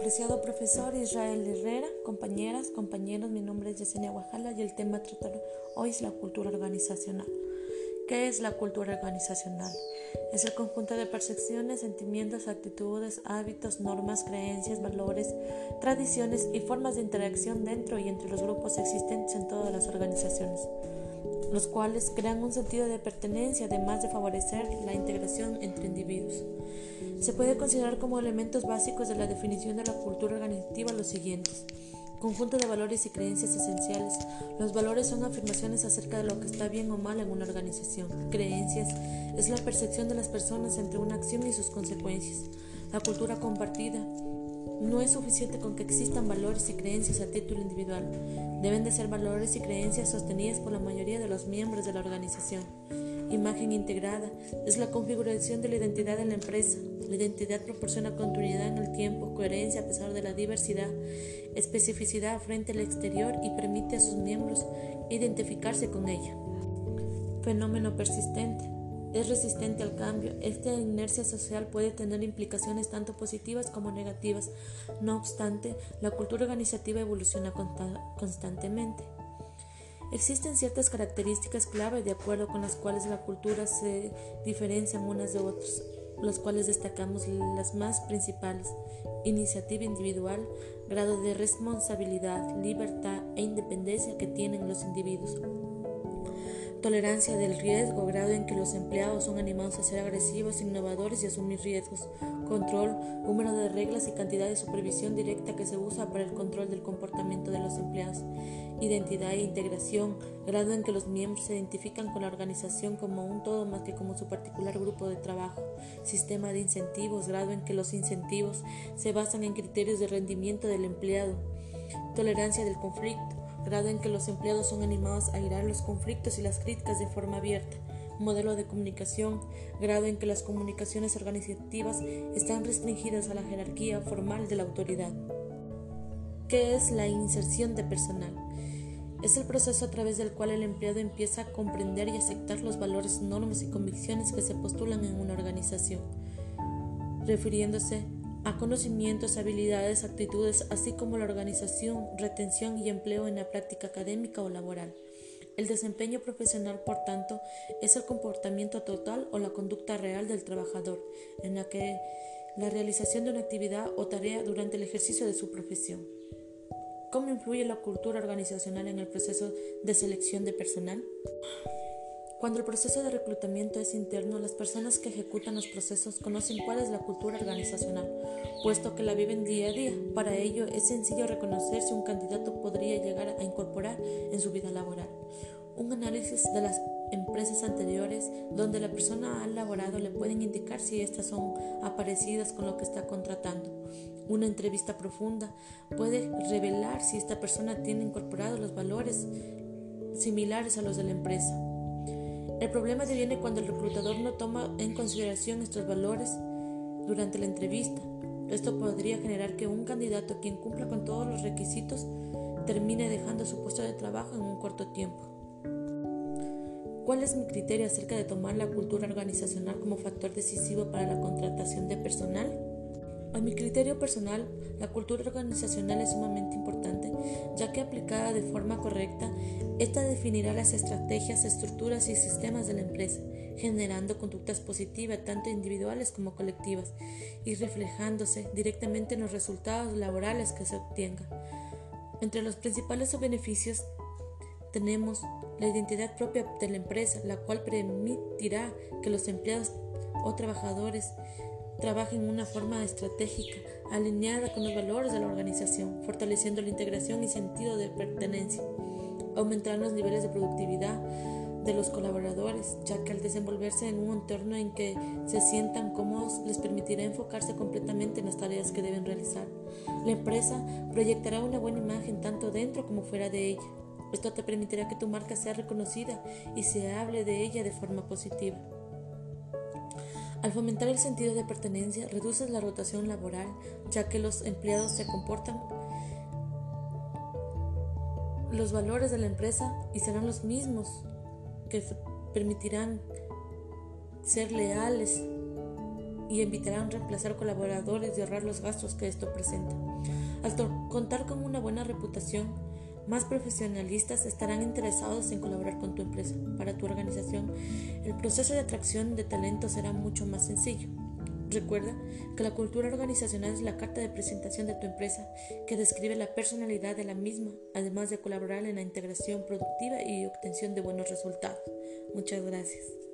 Apreciado profesor Israel Herrera, compañeras, compañeros, mi nombre es Yesenia Guajala y el tema a tratar hoy es la cultura organizacional. ¿Qué es la cultura organizacional? Es el conjunto de percepciones, sentimientos, actitudes, hábitos, normas, creencias, valores, tradiciones y formas de interacción dentro y entre los grupos existentes en todas las organizaciones, los cuales crean un sentido de pertenencia además de favorecer la integración entre individuos. Se puede considerar como elementos básicos de la definición de la cultura organizativa los siguientes. Conjunto de valores y creencias esenciales. Los valores son afirmaciones acerca de lo que está bien o mal en una organización. Creencias es la percepción de las personas entre una acción y sus consecuencias. La cultura compartida. No es suficiente con que existan valores y creencias a título individual. Deben de ser valores y creencias sostenidas por la mayoría de los miembros de la organización. Imagen integrada es la configuración de la identidad de la empresa. La identidad proporciona continuidad en el tiempo, coherencia a pesar de la diversidad, especificidad frente al exterior y permite a sus miembros identificarse con ella. Fenómeno persistente. Es resistente al cambio. Esta inercia social puede tener implicaciones tanto positivas como negativas. No obstante, la cultura organizativa evoluciona constantemente. Existen ciertas características clave de acuerdo con las cuales la cultura se diferencian unas de otras, las cuales destacamos las más principales. Iniciativa individual, grado de responsabilidad, libertad e independencia que tienen los individuos. Tolerancia del riesgo, grado en que los empleados son animados a ser agresivos, innovadores y asumir riesgos. Control, número de reglas y cantidad de supervisión directa que se usa para el control del comportamiento de los empleados. Identidad e integración, grado en que los miembros se identifican con la organización como un todo más que como su particular grupo de trabajo. Sistema de incentivos, grado en que los incentivos se basan en criterios de rendimiento del empleado. Tolerancia del conflicto grado en que los empleados son animados a irar los conflictos y las críticas de forma abierta, modelo de comunicación, grado en que las comunicaciones organizativas están restringidas a la jerarquía formal de la autoridad. ¿Qué es la inserción de personal? Es el proceso a través del cual el empleado empieza a comprender y aceptar los valores, normas y convicciones que se postulan en una organización, refiriéndose a conocimientos, habilidades, actitudes, así como la organización, retención y empleo en la práctica académica o laboral. El desempeño profesional, por tanto, es el comportamiento total o la conducta real del trabajador, en la que la realización de una actividad o tarea durante el ejercicio de su profesión. ¿Cómo influye la cultura organizacional en el proceso de selección de personal? Cuando el proceso de reclutamiento es interno, las personas que ejecutan los procesos conocen cuál es la cultura organizacional, puesto que la viven día a día. Para ello es sencillo reconocer si un candidato podría llegar a incorporar en su vida laboral. Un análisis de las empresas anteriores donde la persona ha laborado le pueden indicar si estas son aparecidas con lo que está contratando. Una entrevista profunda puede revelar si esta persona tiene incorporados los valores similares a los de la empresa. El problema viene cuando el reclutador no toma en consideración estos valores durante la entrevista. Esto podría generar que un candidato quien cumpla con todos los requisitos termine dejando su puesto de trabajo en un corto tiempo. ¿Cuál es mi criterio acerca de tomar la cultura organizacional como factor decisivo para la contratación de personal? A mi criterio personal, la cultura organizacional es sumamente importante, ya que aplicada de forma correcta, esta definirá las estrategias, estructuras y sistemas de la empresa, generando conductas positivas tanto individuales como colectivas y reflejándose directamente en los resultados laborales que se obtengan. Entre los principales beneficios tenemos la identidad propia de la empresa, la cual permitirá que los empleados o trabajadores trabaja en una forma estratégica alineada con los valores de la organización, fortaleciendo la integración y sentido de pertenencia. Aumentarán los niveles de productividad de los colaboradores, ya que al desenvolverse en un entorno en que se sientan cómodos les permitirá enfocarse completamente en las tareas que deben realizar. La empresa proyectará una buena imagen tanto dentro como fuera de ella. Esto te permitirá que tu marca sea reconocida y se hable de ella de forma positiva. Al fomentar el sentido de pertenencia, reduces la rotación laboral, ya que los empleados se comportan los valores de la empresa y serán los mismos que permitirán ser leales y evitarán reemplazar colaboradores y ahorrar los gastos que esto presenta. Al contar con una buena reputación, más profesionalistas estarán interesados en colaborar con tu empresa. Para tu organización, el proceso de atracción de talento será mucho más sencillo. Recuerda que la cultura organizacional es la carta de presentación de tu empresa que describe la personalidad de la misma, además de colaborar en la integración productiva y obtención de buenos resultados. Muchas gracias.